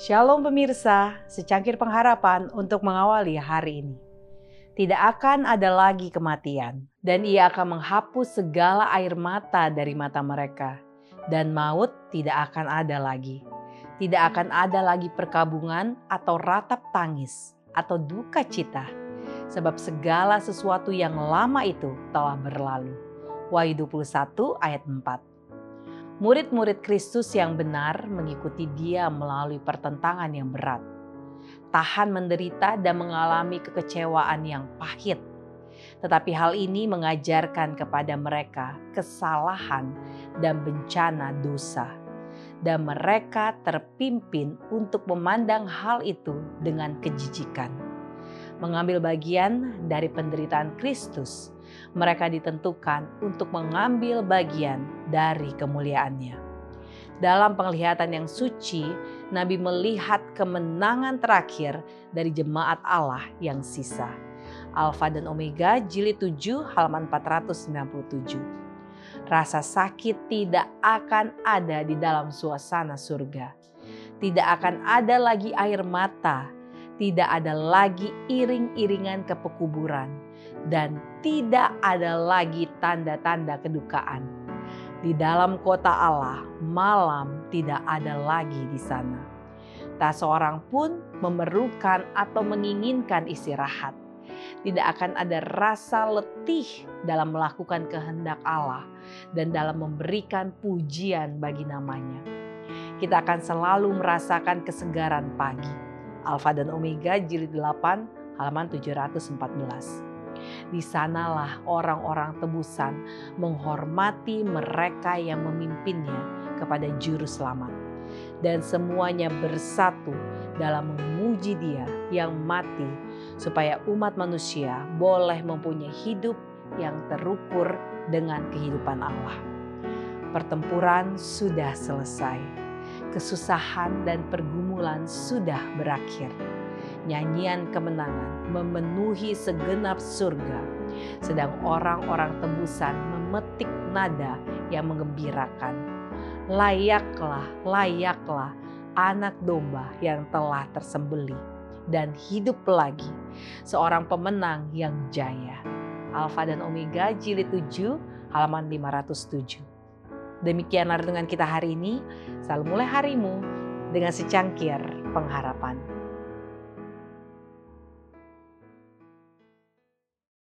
Shalom pemirsa, secangkir pengharapan untuk mengawali hari ini. Tidak akan ada lagi kematian, dan ia akan menghapus segala air mata dari mata mereka, dan maut tidak akan ada lagi. Tidak akan ada lagi perkabungan atau ratap tangis atau duka cita, sebab segala sesuatu yang lama itu telah berlalu. Wahyu 21 ayat 4 Murid-murid Kristus yang benar mengikuti Dia melalui pertentangan yang berat, tahan menderita dan mengalami kekecewaan yang pahit. Tetapi hal ini mengajarkan kepada mereka kesalahan dan bencana dosa, dan mereka terpimpin untuk memandang hal itu dengan kejijikan. Mengambil bagian dari penderitaan Kristus mereka ditentukan untuk mengambil bagian dari kemuliaannya. Dalam penglihatan yang suci, Nabi melihat kemenangan terakhir dari jemaat Allah yang sisa. Alfa dan Omega jilid 7 halaman 497. Rasa sakit tidak akan ada di dalam suasana surga. Tidak akan ada lagi air mata, tidak ada lagi iring-iringan ke pekuburan dan tidak ada lagi tanda-tanda kedukaan. Di dalam kota Allah, malam tidak ada lagi di sana. Tak seorang pun memerlukan atau menginginkan istirahat. Tidak akan ada rasa letih dalam melakukan kehendak Allah dan dalam memberikan pujian bagi namanya. Kita akan selalu merasakan kesegaran pagi. Alfa dan Omega jilid 8 halaman 714. Di sanalah orang-orang tebusan menghormati mereka yang memimpinnya kepada juru selamat. Dan semuanya bersatu dalam memuji dia yang mati supaya umat manusia boleh mempunyai hidup yang terukur dengan kehidupan Allah. Pertempuran sudah selesai. Kesusahan dan pergumulan sudah berakhir nyanyian kemenangan memenuhi segenap surga, sedang orang-orang tebusan memetik nada yang mengembirakan. Layaklah, layaklah anak domba yang telah tersembeli dan hidup lagi, seorang pemenang yang jaya. Alfa dan Omega jilid 7 halaman 507. Demikian renungan kita hari ini. Selalu mulai harimu dengan secangkir pengharapan.